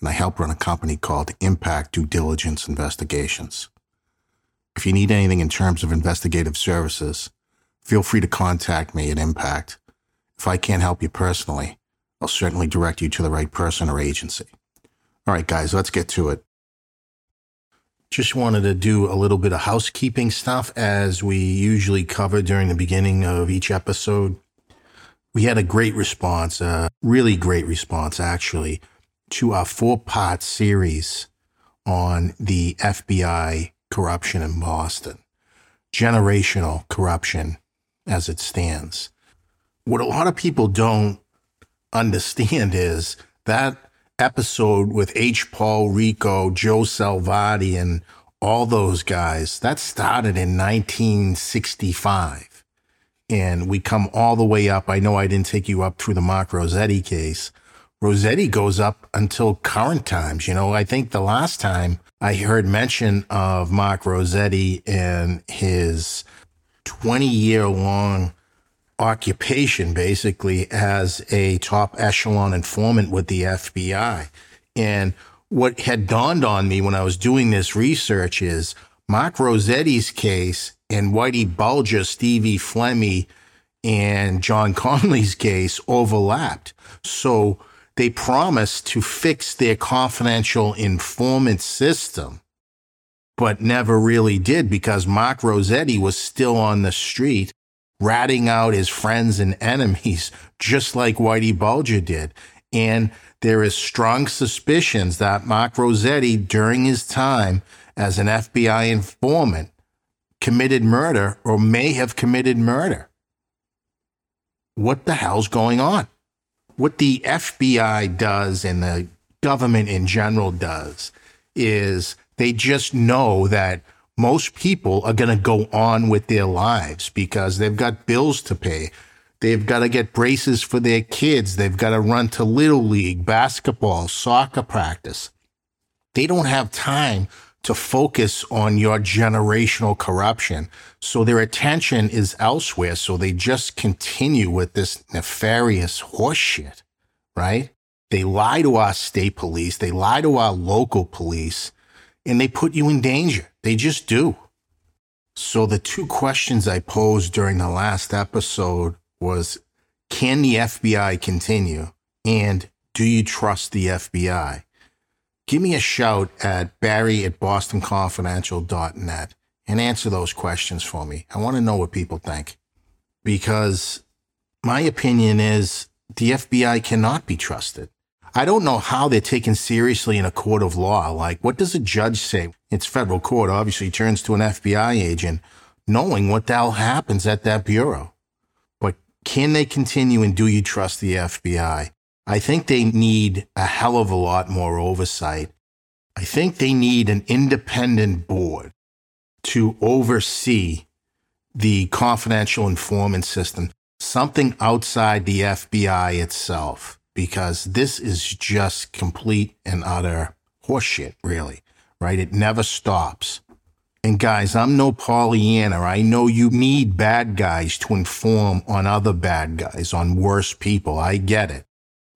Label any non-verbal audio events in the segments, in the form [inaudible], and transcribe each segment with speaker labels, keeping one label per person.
Speaker 1: and I help run a company called Impact Due Diligence Investigations. If you need anything in terms of investigative services, feel free to contact me at Impact. If I can't help you personally, I'll certainly direct you to the right person or agency. All right, guys, let's get to it. Just wanted to do a little bit of housekeeping stuff as we usually cover during the beginning of each episode. We had a great response, a really great response, actually, to our four part series on the FBI corruption in Boston, generational corruption as it stands. What a lot of people don't understand is that episode with H. Paul Rico, Joe Salvati, and all those guys, that started in 1965. And we come all the way up. I know I didn't take you up through the Mark Rossetti case. Rossetti goes up until current times. You know, I think the last time I heard mention of Mark Rossetti and his 20 year long occupation basically as a top echelon informant with the FBI. And what had dawned on me when I was doing this research is Mark Rossetti's case and Whitey Bulger, Stevie Flemmi, and John [laughs] Connolly's case overlapped. So they promised to fix their confidential informant system, but never really did because Mark Rossetti was still on the street ratting out his friends and [laughs] enemies, just like Whitey Bulger did. And there is strong suspicions that Mark Rossetti, during his time as an FBI informant, committed murder or may have committed murder. What the hell's going on? What the FBI does and the government in general does is they just know that most people are going to go on with their lives because they've got bills to pay. They've got to get braces for their kids. They've got to run to little league, basketball, soccer practice. They don't have time to focus on your generational corruption. So their attention is elsewhere. So they just continue with this nefarious horseshit, right? They lie to our state police. They lie to our local police and they put you in danger. They just do. So the two questions I posed during the last episode was, can the FBI continue? And do you trust the FBI? Give me a shout at barry at bostonconfidential.net and answer those questions for me. I want to know what people think because my opinion is the FBI cannot be trusted. I don't know how they're taken seriously in a court of law. Like, what does a judge say? It's federal court, obviously, turns to an FBI agent, knowing what the hell happens at that bureau. But can they continue and do you trust the FBI? I think they need a hell of a lot more oversight. I think they need an independent board to oversee the confidential informant system, something outside the FBI itself because this is just complete and utter horseshit, really, right? It never stops. And guys, I'm no Pollyanna. I know you need bad guys to inform on other bad guys, on worse people. I get it.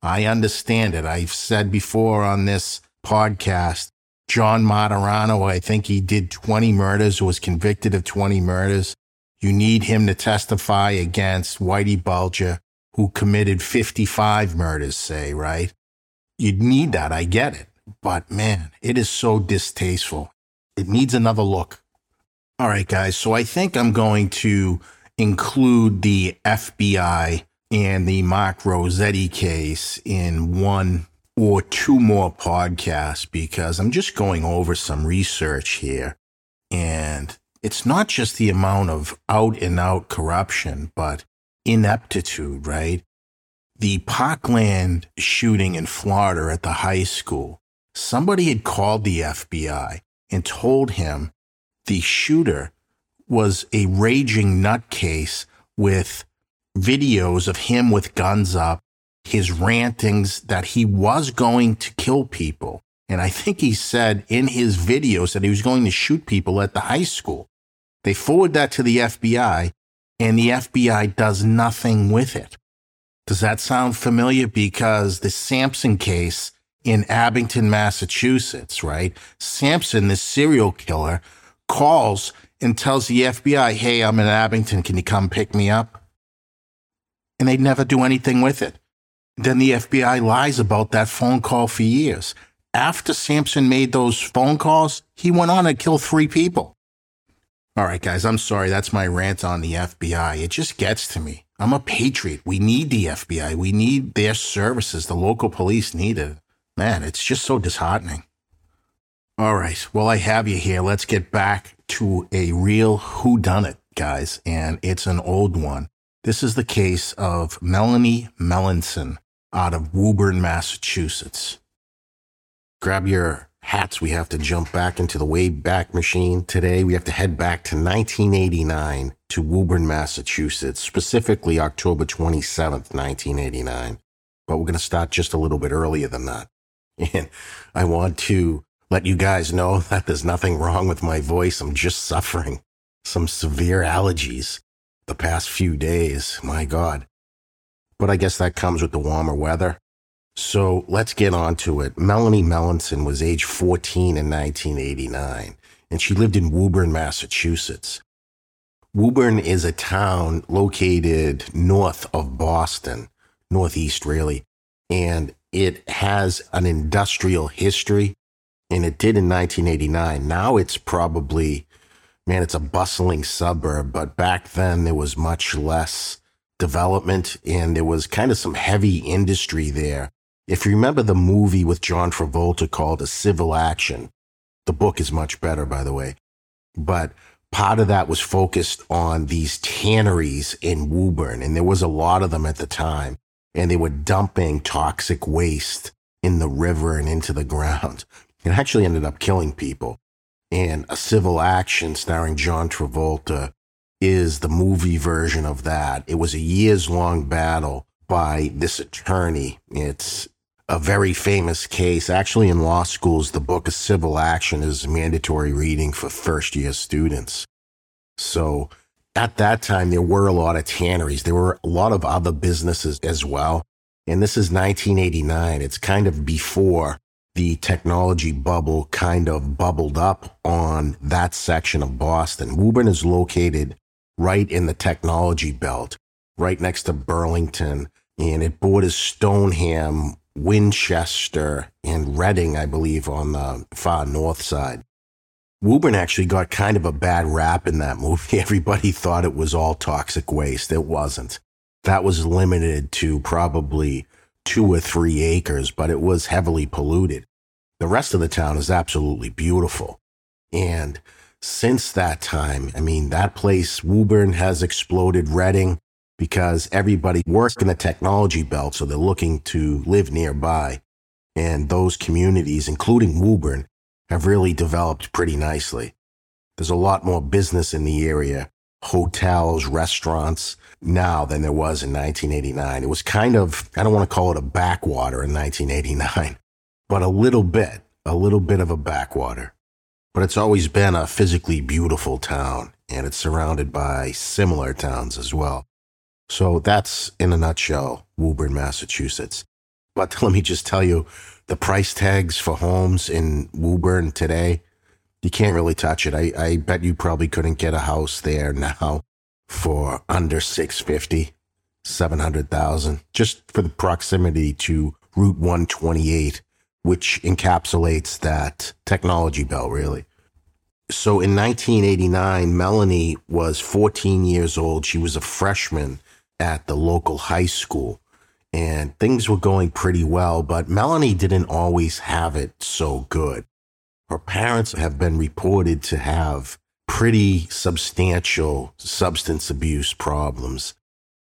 Speaker 1: I understand it. I've said before on this podcast, John Martorano, I think he did 20 murders, was convicted of 20 murders. You need him to testify against Whitey Bulger who committed 55 murders, say, right? You'd need that. I get it. But man, it is so distasteful. It needs another look. All right, guys. So I think I'm going to include the FBI and the Mark Rossetti case in one or two more podcasts because I'm just going over some research here. And it's not just the amount of out and out corruption, but ineptitude, right? The Parkland shooting in Florida at the high school, somebody had called the FBI and told him the shooter was a raging nutcase with videos of him with guns up, his rantings that he was going to kill people. And I think he said in his videos that he was going to shoot people at the high school. They forward that to the FBI, and the FBI does nothing with it. Does that sound familiar? Because the Sampson case in Abington, Massachusetts, right? Sampson, the serial killer, calls and tells the FBI, Hey, I'm in Abington. Can you come pick me up? And they never do anything with it. Then the FBI lies about that phone call for years. After Sampson made those phone calls, he went on to kill three people. All right, guys, I'm sorry. That's my rant on the FBI. It just gets to me. I'm a patriot. We need the FBI. We need their services. The local police need it. Man, it's just so disheartening. All right. Well, I have you here. Let's get back to a real whodunit, guys. And it's an old one. This is the case of Melanie Melanson out of Woburn, Massachusetts. Grab your hats. We have to jump back into the way back machine today. We have to head back to 1989 to Woburn, Massachusetts, specifically October 27th, 1989. But we're going to start just a little bit earlier than that. [laughs] And I want to let you guys know [laughs] that there's nothing wrong with my voice. I'm just suffering some severe allergies the past few days. My God. But I guess that comes with the warmer weather. So let's get on to it. Melanie Melanson was age 14 in 1989, and she lived in Woburn, Massachusetts. Woburn is a town located north of Boston, northeast really, and it has an industrial history, and it did in 1989. Now it's probably, man, it's a bustling suburb, but back then there was much less development and there was kind of some heavy industry there. If you remember the movie with John Travolta called A Civil Action, the book is much better, by the way, but part of that was focused on these tanneries in Woburn, and there was a lot of them at the time and they were dumping toxic waste in the river and into the [laughs] ground. It actually ended up killing people. And a civil action starring John Travolta is the movie version of that. It was a years long battle by this attorney. It's a very famous case. Actually, in law schools, the book of civil action is mandatory reading for first year students. So at that time, there were a lot of tanneries. There were a lot of other businesses as well. And this is 1989. It's kind of before the technology bubble kind of bubbled up on that section of Boston. Woburn is located right in the technology belt, right next to Burlington, and it borders Stoneham, Winchester, and Reading, I believe, on the far north side. Woburn actually got kind of a bad rap in that movie. [laughs] Everybody thought it was all toxic waste. It wasn't. That was limited to probably two or three acres, but it was heavily polluted. The rest of the town is absolutely beautiful. And since that time, I mean, that place, Woburn has exploded Reading because everybody works in the technology belt. So they're looking to live nearby. And those communities, including Woburn, have really developed pretty nicely. There's a lot more business in the area, hotels, restaurants now than there was in 1989. It was kind of, I don't want to call it a backwater in 1989, [laughs] but a little bit, a little bit of a backwater. But it's always been a physically beautiful town and it's surrounded by similar towns as well. So that's in a nutshell, Woburn, Massachusetts. But [laughs] let me just tell you, the price tags for homes in Woburn today, you can't really touch it. I, I bet you probably couldn't get a house there now for under 650, 700,000 just for the proximity to Route 128, which encapsulates that technology belt really. So in 1989, Melanie was 14 years old. She was a freshman at the local high school and things were going pretty well, but Melanie didn't always have it so good. Her parents have been reported to have pretty substantial substance abuse problems.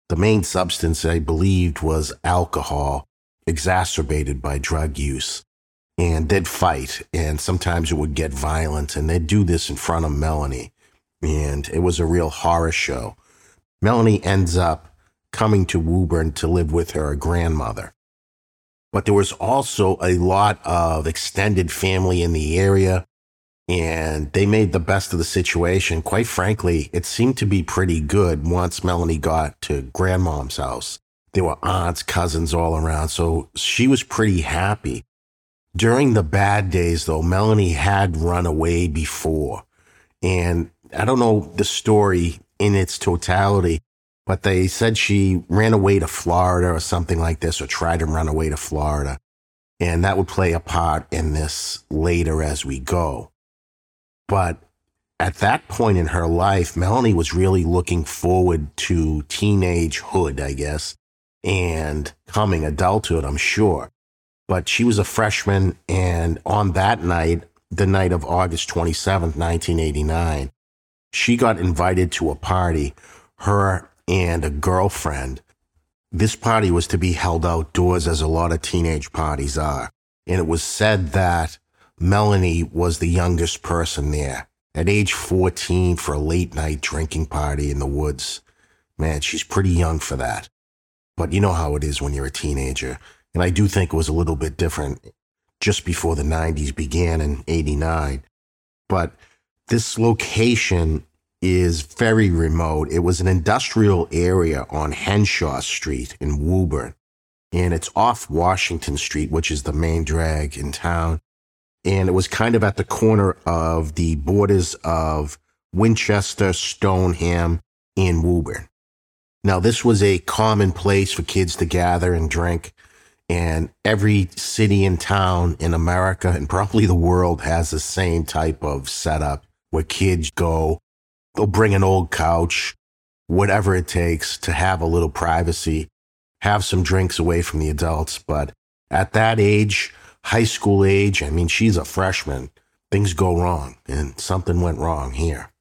Speaker 1: The main substance I believed was alcohol, exacerbated by drug use. and they'd fight. And sometimes it would get violent. And they'd do this in front of Melanie. And it was a real horror show. Melanie ends up coming to Woburn to live with her grandmother. But there was also a lot of extended family in the area and they made the best of the situation. Quite frankly, it seemed to be pretty good once Melanie got to grandmom's house. There were aunts, cousins all around, so she was pretty happy. During the bad days, though, Melanie had run away before. And I don't know the story in its totality, but they said she ran away to Florida or something like this, or tried to run away to Florida. And that would play a part in this later as we go. But at that point in her life, Melanie was really looking forward to teenagehood, I guess, and coming adulthood, I'm sure. But she was a freshman, and on that night, the night of August 27th, 1989, she got invited to a party, her and a girlfriend. This party was to be held outdoors, as a lot of teenage parties are. And it was said that Melanie was the youngest person there. At age 14 for a late night drinking party in the woods. Man, she's pretty young for that. But you know how it is when you're a teenager. And I do think it was a little bit different just before the 90s began in 89. But this location is very remote. It was an industrial area on Henshaw Street in Woburn. And it's off Washington Street, which is the main drag in town and it was kind of at the corner of the borders of Winchester, Stoneham, and Woburn. Now, this was a common place for kids to gather and drink, and every city and town in America and probably the world has the same type of setup where kids go, they'll bring an old couch, whatever it takes to have a little privacy, have some drinks away from the adults. But at that age, high school age. I mean, she's a freshman. Things go wrong, and something went wrong here.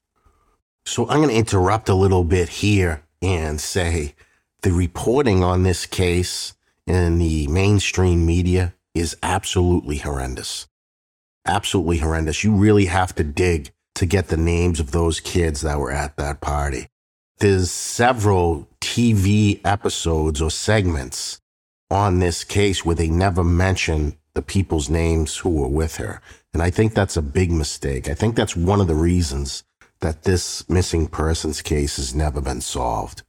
Speaker 1: So I'm going to interrupt a little bit here and say the reporting on this case in the mainstream media is absolutely horrendous. Absolutely horrendous. You really have to dig to get the names of those kids that were at that party. There's several TV episodes or segments on this case where they never mention the people's names who were with her. And I think that's a big mistake. I think that's one of the reasons that this missing persons case has never been solved.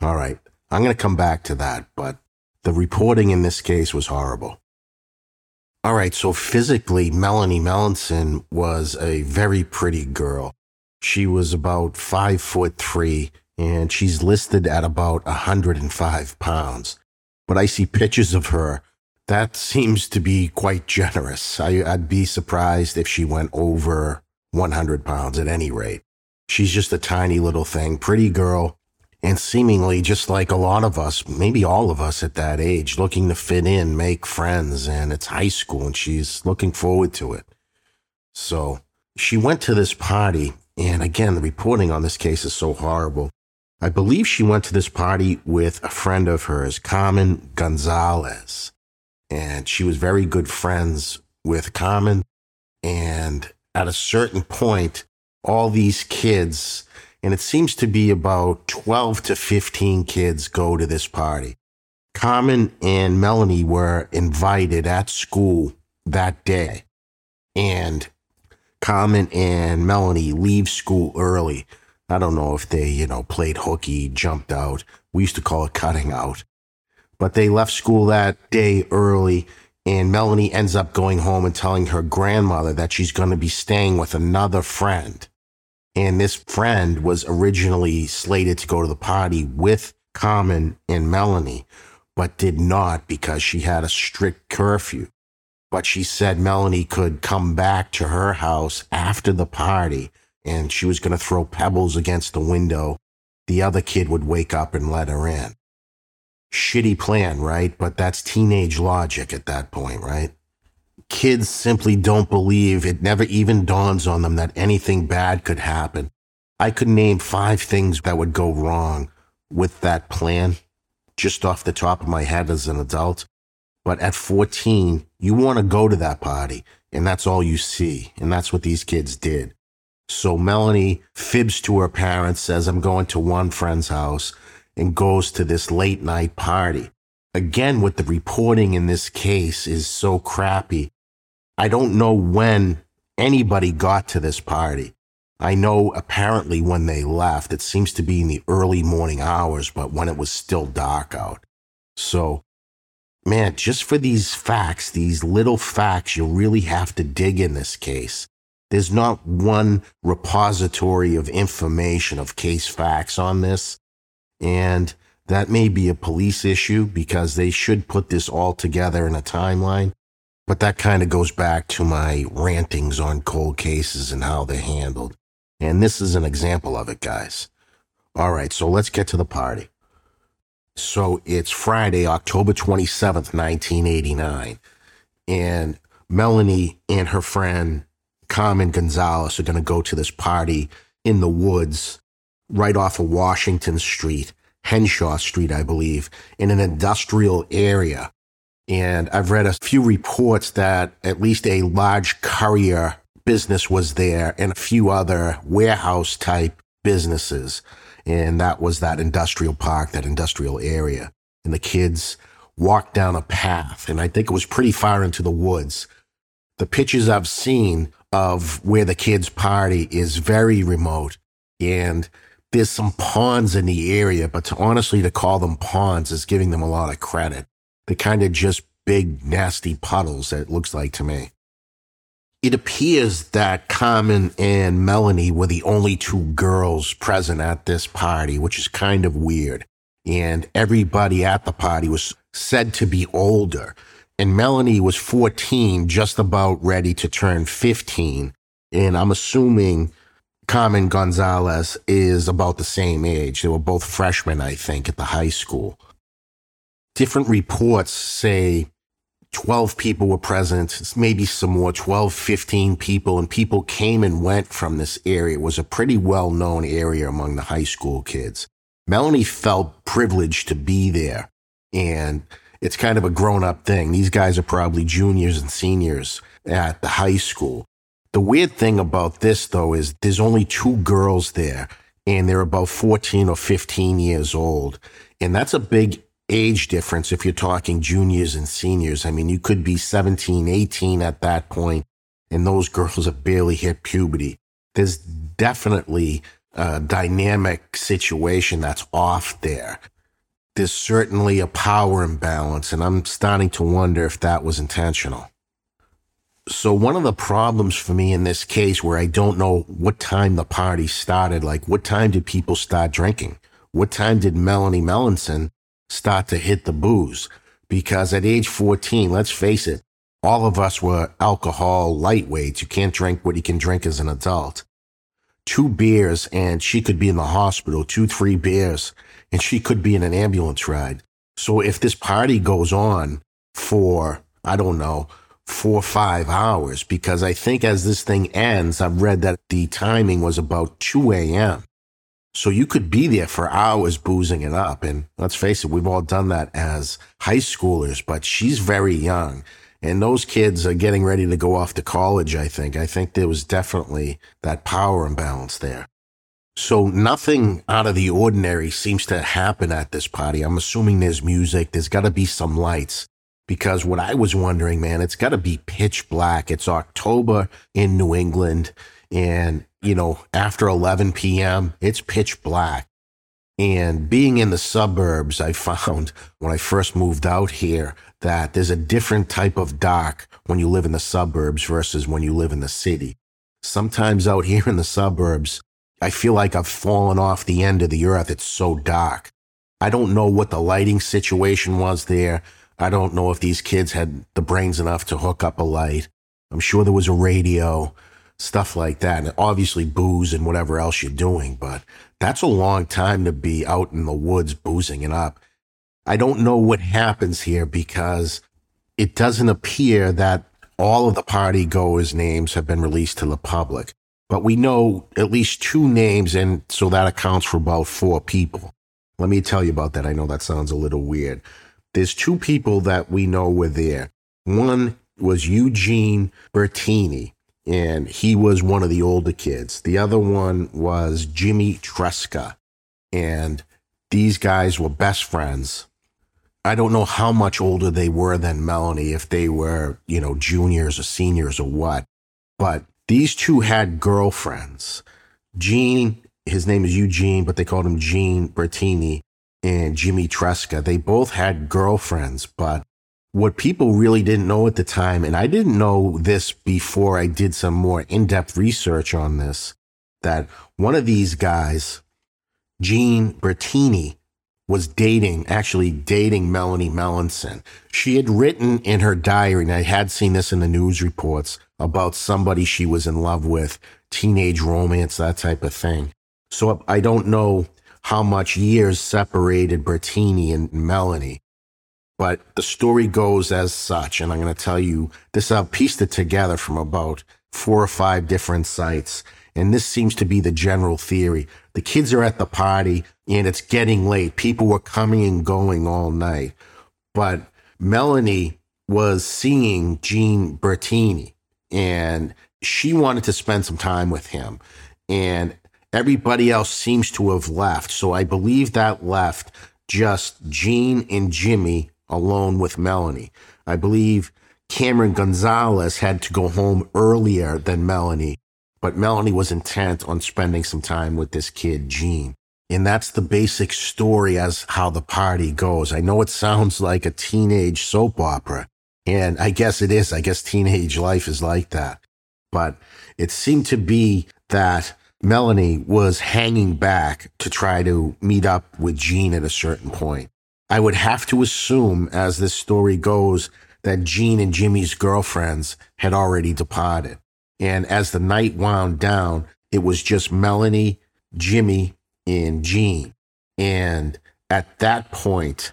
Speaker 1: All right. I'm going to come back to that, but the reporting in this case was horrible. All right. So physically, Melanie Melanson was a very pretty girl. She was about five foot three and she's listed at about 105 pounds. But I see pictures of her that seems to be quite generous. I, would be surprised if she went over 100 pounds at any rate. She's just a tiny little thing, pretty girl, and seemingly just like a lot of us, maybe all of us at that age, looking to fit in, make friends, and it's high school and she's looking forward to it. So she went to this party, and again, the reporting on this case is so horrible. I believe she went to this party with a friend of hers, Carmen Gonzalez and she was very good friends with Carmen. And at a certain point, all these kids, and it seems to be about 12 to 15 kids go to this party. Carmen and Melanie were invited at school that day. And Carmen and Melanie leave school early. I don't know if they, you know, played hooky, jumped out. We used to call it cutting out but they left school that day early. And Melanie ends up going home and telling her grandmother that she's going to be staying with another friend. And this friend was originally slated to go to the party with Carmen and Melanie, but did not because she had a strict curfew. But she said Melanie could come back to her house after the party and she was going to throw pebbles against the window. The other kid would wake up and let her in shitty plan, right? But that's teenage logic at that point, right? Kids simply don't believe it never even dawns on them that anything bad could happen. I could name five things that would go wrong with that plan just off the top of my head as an adult. But at 14, you want to go to that party, and that's all you see. And that's what these kids did. So Melanie fibs to her parents, says, I'm going to one friend's house, and goes to this late night party. Again, what the reporting in this case is so crappy. I don't know when anybody got to this party. I know apparently when they left, it seems to be in the early morning hours, but when it was still dark out. So, man, just for these facts, these little facts, you really have to dig in this case. There's not one repository of information of case facts on this. And that may be a police issue because they should put this all together in a timeline. But that kind of goes back to my rantings on cold cases and how they're handled. And this is an example of it, guys. All right, so let's get to the party. So it's Friday, October 27th, 1989. And Melanie and her friend Carmen Gonzalez are going to go to this party in the woods right off of Washington Street, Henshaw Street, I believe, in an industrial area. And I've read a few reports that at least a large courier business was there and a few other warehouse type businesses. And that was that industrial park, that industrial area. And the kids walked down a path. And I think it was pretty far into the woods. The pictures I've seen of where the kids party is very remote. And there's some ponds in the area, but to honestly to call them ponds is giving them a lot of credit. They're kind of just big, nasty puddles, that it looks like to me. It appears that Carmen and Melanie were the only two girls present at this party, which is kind of weird. And everybody at the party was said to be older. And Melanie was 14, just about ready to turn 15. And I'm assuming Carmen Gonzalez is about the same age. They were both freshmen, I think, at the high school. Different reports say 12 people were present, maybe some more, 12, 15 people, and people came and went from this area. It was a pretty well known area among the high school kids. Melanie felt privileged to be there, and it's kind of a grown up thing. These guys are probably juniors and seniors at the high school. The weird thing about this, though, is there's only two girls there, and they're about 14 or 15 years old. And that's a big age difference if you're talking juniors and seniors. I mean, you could be 17, 18 at that point, and those girls have barely hit puberty. There's definitely a dynamic situation that's off there. There's certainly a power imbalance, and I'm starting to wonder if that was intentional. So, one of the problems for me in this case, where I don't know what time the party started, like what time did people start drinking? What time did Melanie Melanson start to hit the booze. Because at age 14, let's face it, all of us were alcohol lightweights. You can't drink what you can drink as an adult. Two beers and she could be in the hospital, two, three beers, and she could be in an ambulance ride. So if this party goes on for, I don't know, four or five hours, because I think as this thing ends, I've read that the timing was about 2 a.m. So you could be there for hours boozing it up. And let's face it, we've all done that as high schoolers, but she's very young. And those kids are getting ready to go off to college, I think. I think there was definitely that power imbalance there. So nothing out of the ordinary seems to happen at this party. I'm assuming there's music. There's got to be some lights because what I was wondering, man, it's got to be pitch black. It's October in New England and you know, after 11 p.m., it's pitch black. And being in the suburbs, I found [laughs] when I first moved out here that there's a different type of dark when you live in the suburbs versus when you live in the city. Sometimes out [laughs] here in the suburbs, I feel like I've fallen off the end of the earth. It's so dark. I don't know what the lighting situation was there. I don't know if these kids had the brains enough to hook up a light. I'm sure there was a radio stuff like that. And obviously booze and whatever else you're doing, but that's a long time to be out in the woods boozing it up. I don't know what happens here because it doesn't appear that all of the party goers' names have been released to the public, but we know at least two names, and so that accounts for about four people. Let me tell you about that. I know that sounds a little weird. there's two people that we know were there. One was Eugene Bertini, and he was one of the older kids. The other one was Jimmy Tresca, and these guys were best friends. I don't know how much older they were than Melanie, if they were, you know, juniors or seniors or what, but these two had girlfriends. Gene, his name is Eugene, but they called him Gene Bertini, and Jimmy Tresca. They both had girlfriends, but what people really didn't know at the time, and I didn't know this before I did some more in depth research on this, that one of these guys, Gene Bertini, was dating, actually dating Melanie Melanson. She had written in her diary, and I had seen this in the news reports about somebody she was in love with, teenage romance, that type of thing. So I don't know how much years separated Bertini and Melanie. But the story goes as such, and I'm going to tell you this. I've pieced it together from about four or five different sites, and this seems to be the general theory. The kids are at the party, and it's getting late. People were coming and going all night, but Melanie was seeing Gene Bertini, and she wanted to spend some time with him. And Everybody else seems to have left. So I believe that left just Gene and Jimmy alone with Melanie. I believe Carmen Gonzalez had to go home earlier than Melanie, but Melanie was intent on spending some time with this kid, Gene. And that's the basic story as how the party goes. I know it sounds like a teenage soap opera, and I guess it is. I guess teenage life is like that. But it seemed to be that Melanie was hanging back to try to meet up with Gene at a certain point. I would have to assume, as this story goes, that Gene and Jimmy's girlfriends had already departed. And as the night wound down, it was just Melanie, Jimmy, and Gene. And at that point,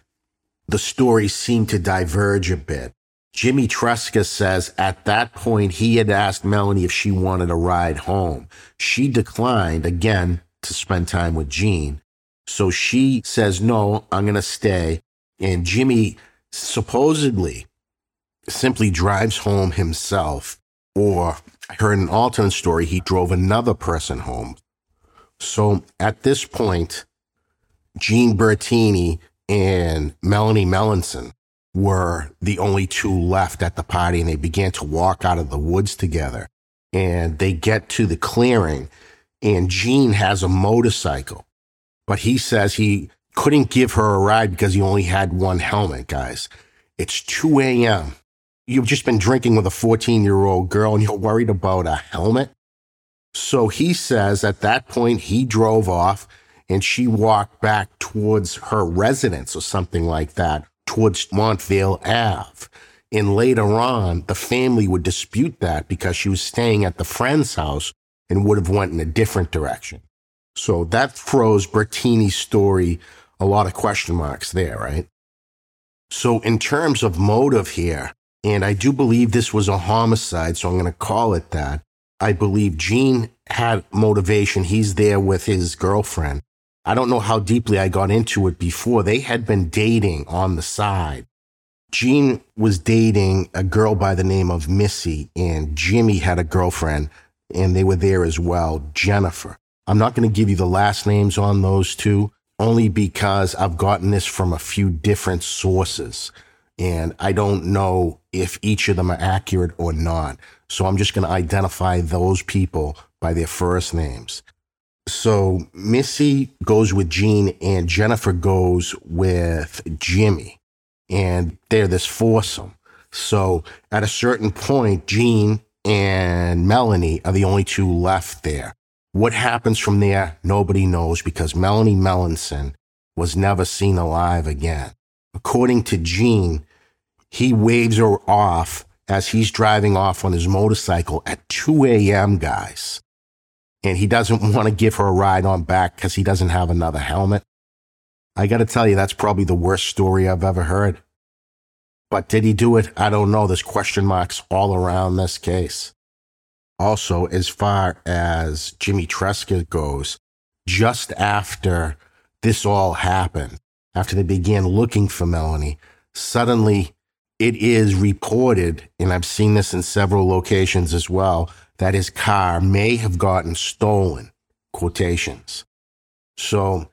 Speaker 1: the story seemed to diverge a bit. Jimmy Tresca says at that point he had asked Melanie if she wanted a ride home. She declined again to spend time with Gene. So she says, no, I'm going to stay. And Jimmy supposedly simply drives home himself. Or I heard an alternate story, he drove another person home. So at this point, Gene Bertini and Melanie Melanson were the only two left at the party and they began to walk out of the woods together. And they get to the clearing and Gene has a motorcycle, but he says he couldn't give her a ride because he only had one helmet, guys. It's 2 a.m. You've just been drinking with a 14 year old girl and you're worried about a helmet. So he says at that point, he drove off and she walked back towards her residence or something like that towards Montvale Ave. And later on, the family would dispute that because she was staying at the friend's house and would have went in a different direction. So that throws Bertini's story a lot of question marks there, right? So in terms of motive here, and I do believe this was a homicide, so I'm going to call it that. I believe Gene had motivation. He's there with his girlfriend. I don't know how deeply I got into it before. They had been dating on the side. Gene was dating a girl by the name of Missy, and Jimmy had a girlfriend, and they were there as well, Jennifer. I'm not going to give you the last names on those two, only because I've gotten this from a few different sources, and I don't know if each of them are accurate or not. So I'm just going to identify those people by their first names. So Missy goes with Gene and Jennifer goes with Jimmy. And they're this foursome. So at a certain point, Gene and Melanie are the only two left there. What happens from there, nobody knows because Melanie Melanson was never seen alive again. According to Gene, he waves her off as he's driving off on his motorcycle at 2 a.m., guys and he doesn't [laughs] want to give her a ride on back because he doesn't have another helmet. I got to tell you, that's probably the worst story I've ever heard. But did he do it? I don't know. There's question marks all around this case. Also, as far as Jimmy Tresca goes, just after this all happened, after they began looking for Melanie, suddenly it is reported, and I've seen this in several locations as well, that his car may have gotten stolen, quotations. So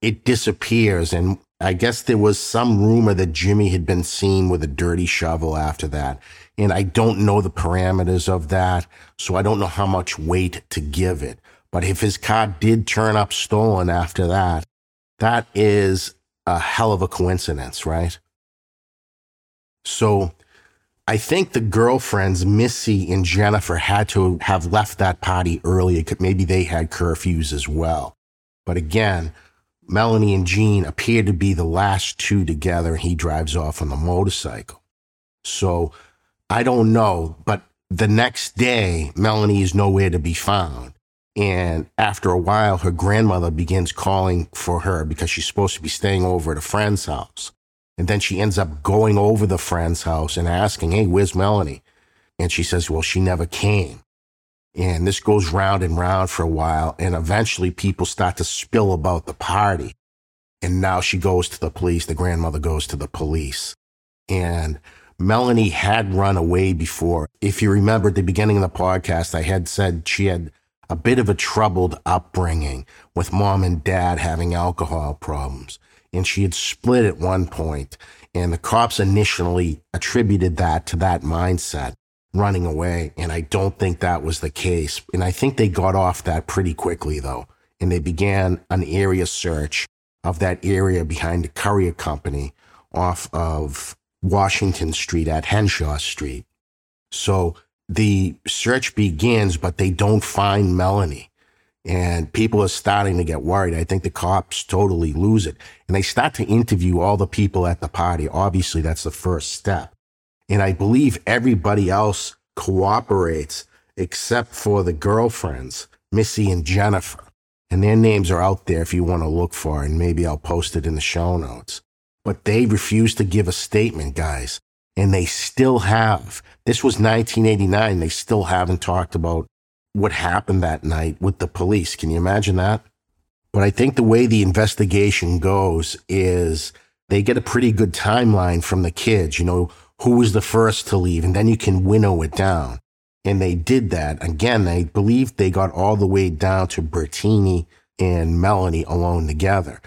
Speaker 1: it disappears. And I guess there was some rumor that Jimmy had been seen with a dirty shovel after that. And I don't know the parameters of that. So I don't know how much weight to give it. But if his car did turn up stolen after that, that is a hell of a coincidence, right? So I think the girlfriends, Missy and Jennifer, had to have left that party earlier. Maybe they had curfews as well. But again, Melanie and Gene appear to be the last two together. He drives off on the motorcycle. So I don't know, but the next day, Melanie is nowhere to be found. And after a while, her grandmother begins calling for her because she's supposed to be staying over at a friend's house. And then she ends up going over the friend's house and asking, Hey, where's Melanie? And she says, Well, she never came. And this goes round and round for a while. And eventually people start to spill about the party. And now she goes to the police. The grandmother goes to the police. And Melanie had run away before. If you remember at the beginning of the podcast, I had said she had a bit of a troubled upbringing with mom and dad having alcohol problems. And she had split at one point, And the cops initially attributed that to that mindset running away. And I don't think that was the case. And I think they got off that pretty quickly, though. And they began an area search of that area behind the Courier Company off of Washington Street at Henshaw Street. So the search begins, but they don't find Melanie. And people are starting to get worried. I think the cops totally lose it. And they start to interview all the people at the party. Obviously, that's the first step. And I believe everybody else cooperates except for the girlfriends, Missy and Jennifer. And their names are out there if you want to look for, and maybe I'll post it in the show notes. But they refuse to give a statement, guys. And they still have. This was 1989. They still haven't talked about what happened that night with the police. Can you imagine that? But I think the way the investigation goes is they get a pretty good timeline from the kids. You know, who was the first to leave, and then you can winnow it down. And they did that. Again, I believe they got all the way down to Bertini and Melanie alone together.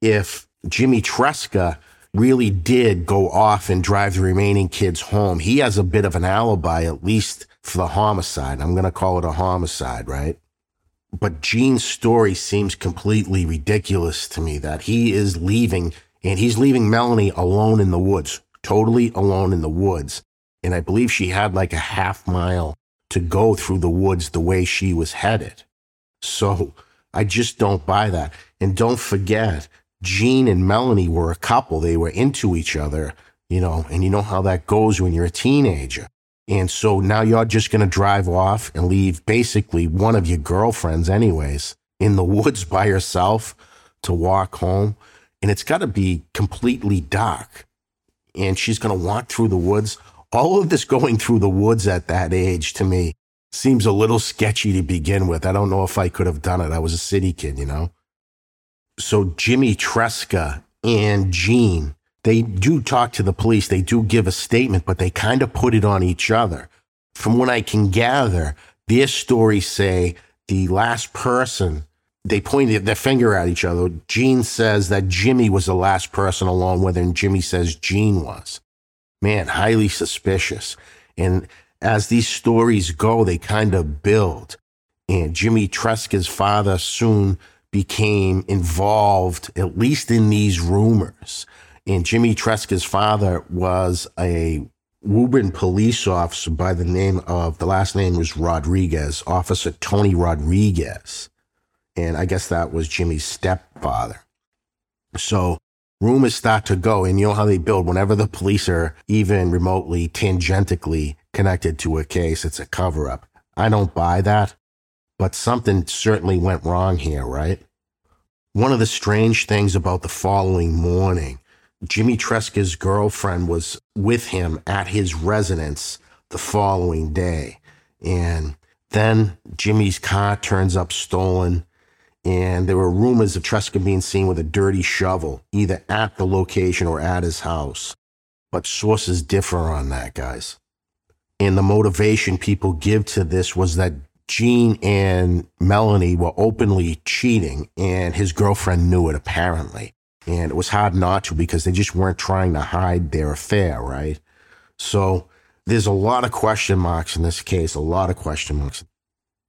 Speaker 1: If Jimmy Tresca really did go off and drive the remaining kids home, he has a bit of an alibi, at least for the homicide. I'm going to call it a homicide, right? But Gene's story seems completely ridiculous to me that he is leaving and he's leaving Melanie alone in the woods totally alone in the woods. And I believe she had like a half mile to go through the woods the way she was headed. So I just don't buy that. And don't forget, Gene and Melanie were a couple. They were into each other, you know, and you know how that goes when you're a teenager. And so now you're just going to drive off and leave basically one of your girlfriends, anyways, in the woods by herself to walk home. And it's got to be completely dark and she's going to walk through the woods. All of this going through the woods at that age to me seems a little sketchy to begin with. I don't know if I could have done it. I was a city kid, you know? So Jimmy Tresca and Gene, they do talk to the police. They do give a statement, but they kind of put it on each other. From what I can gather, their stories say the last person they pointed their finger at each other. Gene says that Jimmy was the last person along with and Jimmy says Gene was. Man, highly suspicious. And as these stories go, they kind of build. And Jimmy Tresca's father soon became involved, at least in these rumors. And Jimmy Tresca's father was a Woburn police officer by the name of, the last name was Rodriguez, Officer Tony Rodriguez. And I guess that was Jimmy's stepfather. So rumors start to go, and you know how they build. Whenever the police are even remotely tangentially connected to a case, it's a cover up. I don't buy that, but something certainly went wrong here, right? One of the strange things about the following morning, Jimmy Tresca's girlfriend was with him at his residence the following day. And then Jimmy's car turns up stolen
Speaker 2: And there were rumors of Tresca being seen with a dirty shovel, either at the location or at his house. But sources differ on that, guys. And the motivation people give to this was that Gene and Melanie were openly cheating, and his girlfriend knew it apparently. And it was hard not to because they just weren't trying to hide their affair, right? So there's a lot of question marks in this case, a lot of question marks.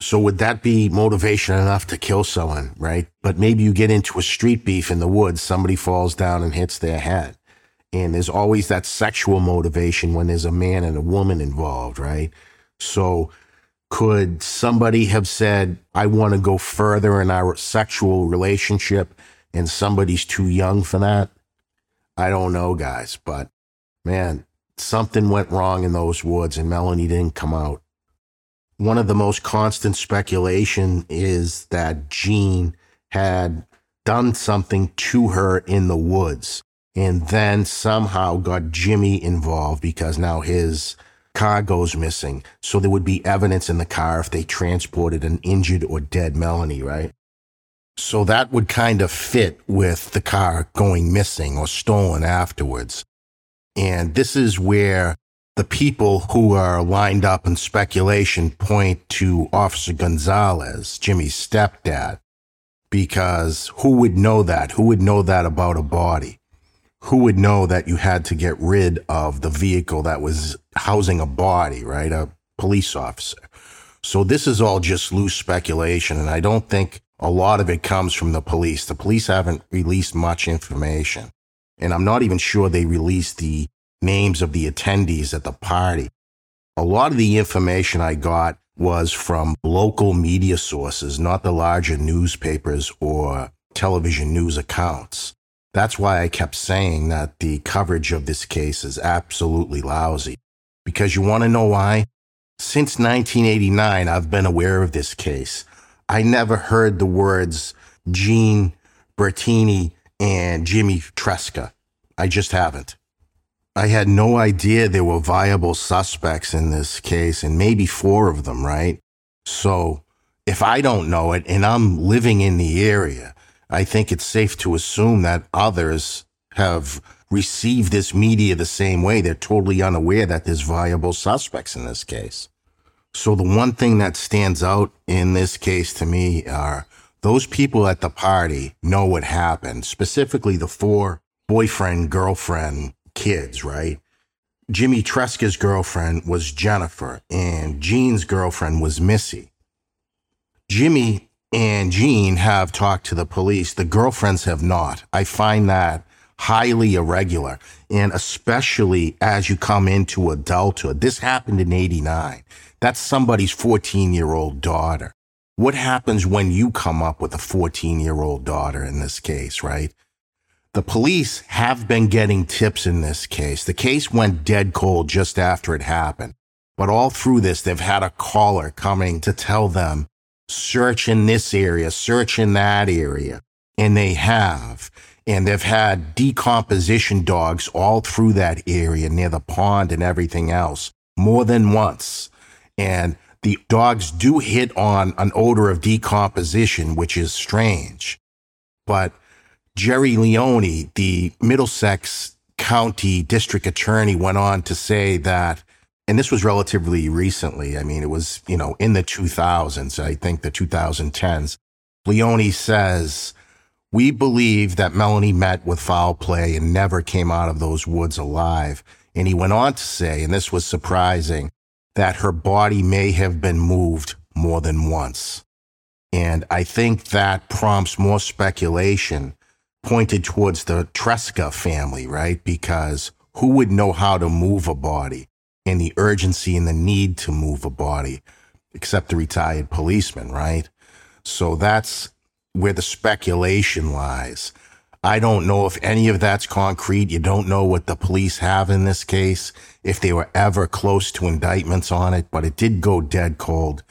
Speaker 2: So would that be motivation enough to kill someone, right? But maybe you get into a street beef in the woods, somebody falls down and hits their head. And there's always that sexual motivation when there's a man and a woman involved, right? So could somebody have said, I want to go further in our sexual relationship and somebody's too young for that? I don't know, guys, but man, something went wrong in those woods and Melanie didn't come out. One of the most constant speculation is that Gene had done something to her in the woods and then somehow got Jimmy involved because now his car goes missing. So there would be evidence in the car if they transported an injured or dead Melanie, right? So that would kind of fit with the car going missing or stolen afterwards. And this is where the people who are lined up in speculation point to Officer Gonzalez, Jimmy's stepdad, because who would know that? Who would know that about a body? Who would know that you had to get rid of the vehicle that was housing a body, right? A police officer. So this is all just loose speculation. And I don't think a lot of it comes from the police. The police haven't released much information. And I'm not even sure they released the names of the attendees at the party. A lot of the information I got was from local media sources, not the larger newspapers or television news accounts. That's why I kept saying that the coverage of this case is absolutely lousy. Because you want to know why? Since 1989, I've been aware of this case. I never heard the words Gene Bertini and Jimmy Tresca. I just haven't. I had no idea there were viable suspects in this case, and maybe four of them, right? So if I don't know it and I'm living in the area, I think it's safe to assume that others have received this media the same way. They're totally unaware that there's viable suspects in this case. So the one thing that stands out in this case to me are those people at the party know what happened, specifically the four boyfriend, girlfriend kids, right? Jimmy Tresca's girlfriend was Jennifer and Gene's girlfriend was Missy. Jimmy and Gene have talked to the police. The girlfriends have not. I find that highly irregular. And especially as you come into adulthood, this happened in 89. That's somebody's 14 year old daughter. What happens when you come up with a 14 year old daughter in this case, right? The police have been getting tips in this case. The case went dead cold just after it happened. But all through this, they've had a caller coming to tell them search in this area, search in that area. And they have. And they've had decomposition dogs all through that area near the pond and everything else more than once. And the dogs do hit on an odor of decomposition, which is strange. But Gerry Leone, the Middlesex County District Attorney, went on to say that and this was relatively recently. I mean, it was, you know, in the 2000s, I think the 2010s. Leone says, we believe that Melanie met with foul play and never came out of those woods alive. And he went on to say, and this was surprising, that her body may have been moved more than once. And I think that prompts more speculation pointed towards the Tresca family, right? Because who would know how to move a body? And the urgency and the need to move a body, except the retired policeman, right? So that's where the speculation lies. I don't know if any of that's concrete. You don't know what the police have in this case, if they were ever close to indictments on it, but it did go dead cold.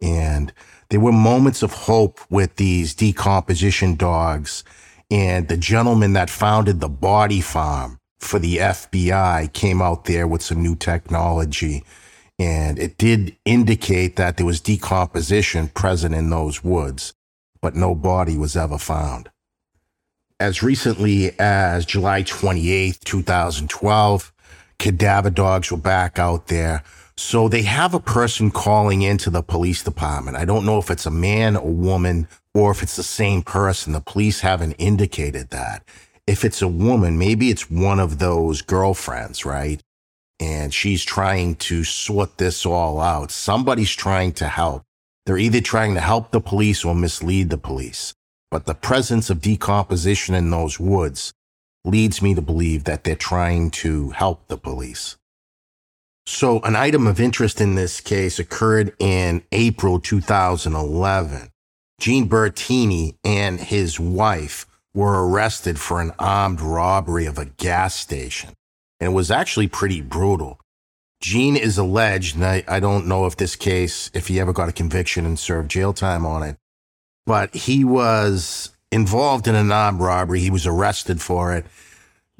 Speaker 2: And there were moments of hope with these decomposition dogs. And the gentleman that founded the body farm for the FBI came out there with some new technology. And it did indicate that there was decomposition present in those woods.
Speaker 1: but no body was ever found. As recently as July 28th, 2012, cadaver dogs were back out there. So they have a person calling into the police department. I don't know if it's a man or woman or if it's the same person. The police haven't indicated that. If it's a woman, maybe it's one of those girlfriends, right? And she's trying to sort this all out. Somebody's trying to help. They're either trying to help the police or mislead the police. But the presence of decomposition in those woods leads me to believe that they're trying to help the police. So an item of interest in this case occurred in April 2011. Gene Bertini and his wife were arrested for an armed robbery of a gas station. And it was actually pretty brutal. Gene is alleged, and I, I don't know if this case, if he ever got a conviction and served jail time on it, but he was involved in an armed robbery. He was arrested for it.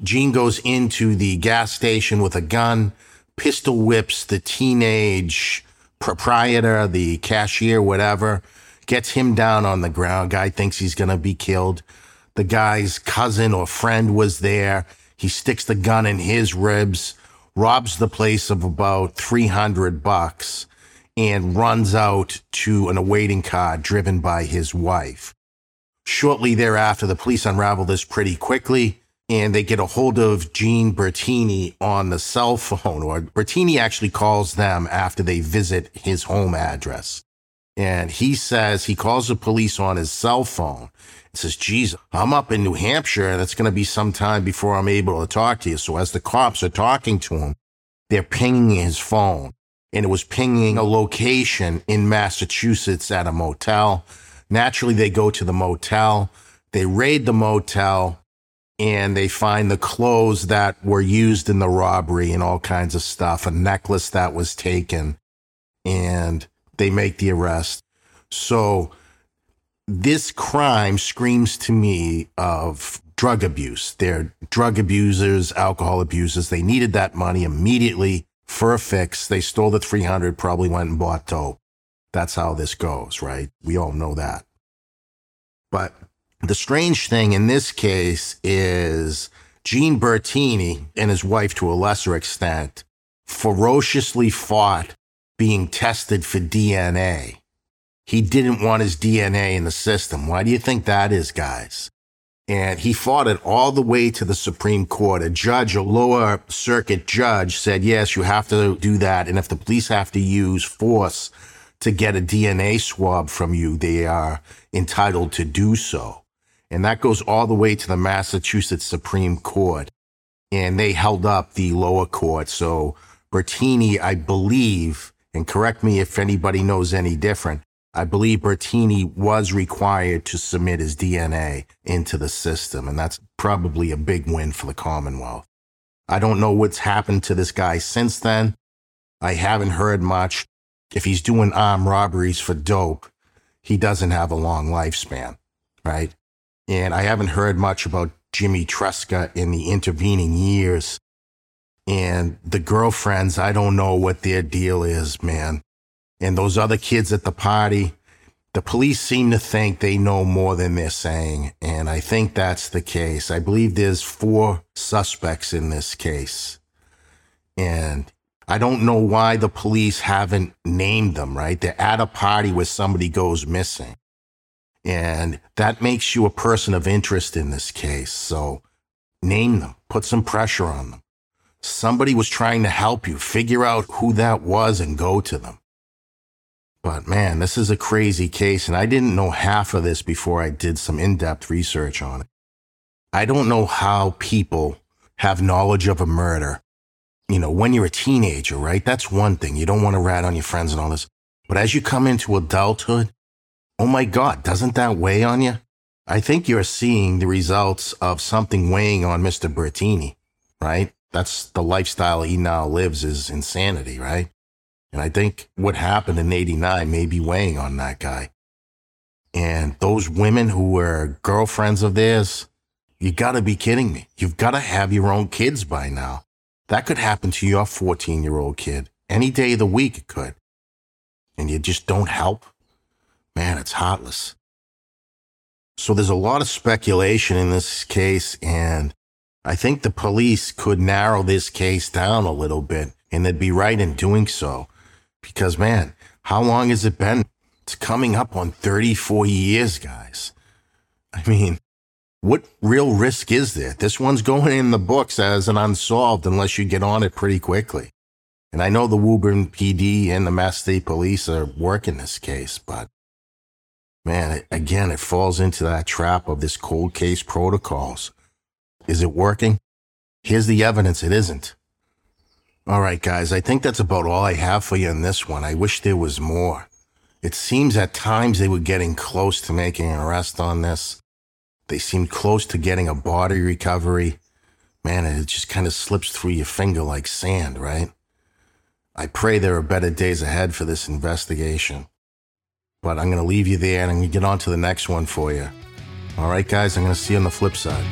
Speaker 1: Gene goes into the gas station with a gun, pistol whips the teenage proprietor, the cashier, whatever, gets him down on the ground. Guy thinks he's going to be killed. The guy's cousin or friend was there. He sticks the gun in his ribs, robs the place of about 300 bucks and runs out to an awaiting car driven by his wife. Shortly thereafter, the police unravel this pretty quickly and they get a hold of Gene Bertini on the cell phone, or Bertini actually calls them after they visit his home address. And he says he calls the police on his cell phone says, geez, I'm up in New Hampshire and it's going to be some time before I'm able to talk to you. So as the cops are talking to him, they're pinging his phone and it was pinging a location in Massachusetts at a motel. Naturally, they go to the motel. They raid the motel and they find the clothes that were used in the robbery and all kinds of stuff, a necklace that was taken, and they make the arrest. So this crime screams to me of drug abuse. They're drug abusers, alcohol abusers. They needed that money immediately for a fix. They stole the 300, probably went and bought dope. That's how this goes, right? We all know that. But the strange thing in this case is Gene Bertini and his wife, to a lesser extent, ferociously fought being tested for DNA. He didn't want his DNA in the system. Why do you think that is, guys? And he fought it all the way to the Supreme Court. A judge, a lower circuit judge said, yes, you have to do that. And if the police have to use force to get a DNA swab from you, they are entitled to do so. And that goes all the way to the Massachusetts Supreme Court. And they held up the lower court. So Bertini, I believe, and correct me if anybody knows any different, I believe Bertini was required to submit his DNA into the system. And that's probably a big win for the Commonwealth. I don't know what's happened to this guy since then. I haven't heard much. If he's doing armed robberies for dope, he doesn't have a long lifespan, right? And I haven't heard much about Jimmy Tresca in the intervening years. And the girlfriends, I don't know what their deal is, man. And those other kids at the party, the police seem to think they know more than they're saying. And I think that's the case. I believe there's four suspects in this case. And I don't know why the police haven't named them, right? They're at a party where somebody goes missing. And that makes you a person of interest in this case. So name them, put some pressure on them. Somebody was trying to help you figure out who that was and go to them. But man, this is a crazy case, and I didn't know half of this before I did some in depth research on it. I don't know how people have knowledge of a murder. You know, when you're a teenager, right? That's one thing. You don't want to rat on your friends and all this. But as you come into adulthood, Oh my God, doesn't that weigh on you? I think you're seeing the results of something weighing on Mr. Bertini, right? That's the lifestyle he now lives is insanity, right? And I think what happened in 89 may be weighing on that guy. And those women who were girlfriends of theirs, you gotta be kidding me. You've gotta have your own kids by now. That could happen to your 14 year old kid. Any day of the week it could. And you just don't help. Man, it's heartless. So there's a lot of speculation in this case, and I think the police could narrow this case down a little bit, and they'd be right in doing so. Because, man, how long has it been? It's coming up on 34 years, guys. I mean, what real risk is there? This one's going in the books as an unsolved unless you get on it pretty quickly. And I know the Woburn PD and the Mass State Police are working this case, but man, again, it falls into that trap of this cold case protocols. Is it working? Here's the evidence it isn't. All right, guys, I think that's about all I have for you in this one. I wish there was more. It seems at times they were getting close to making an arrest on this. They seemed close to getting a body recovery. Man, it just kind of slips through your finger like sand, right? I pray there are better days ahead for this investigation. But I'm going to leave you there and I'm going to get on to the next one for you. All right, guys, I'm going to see you on the flip side.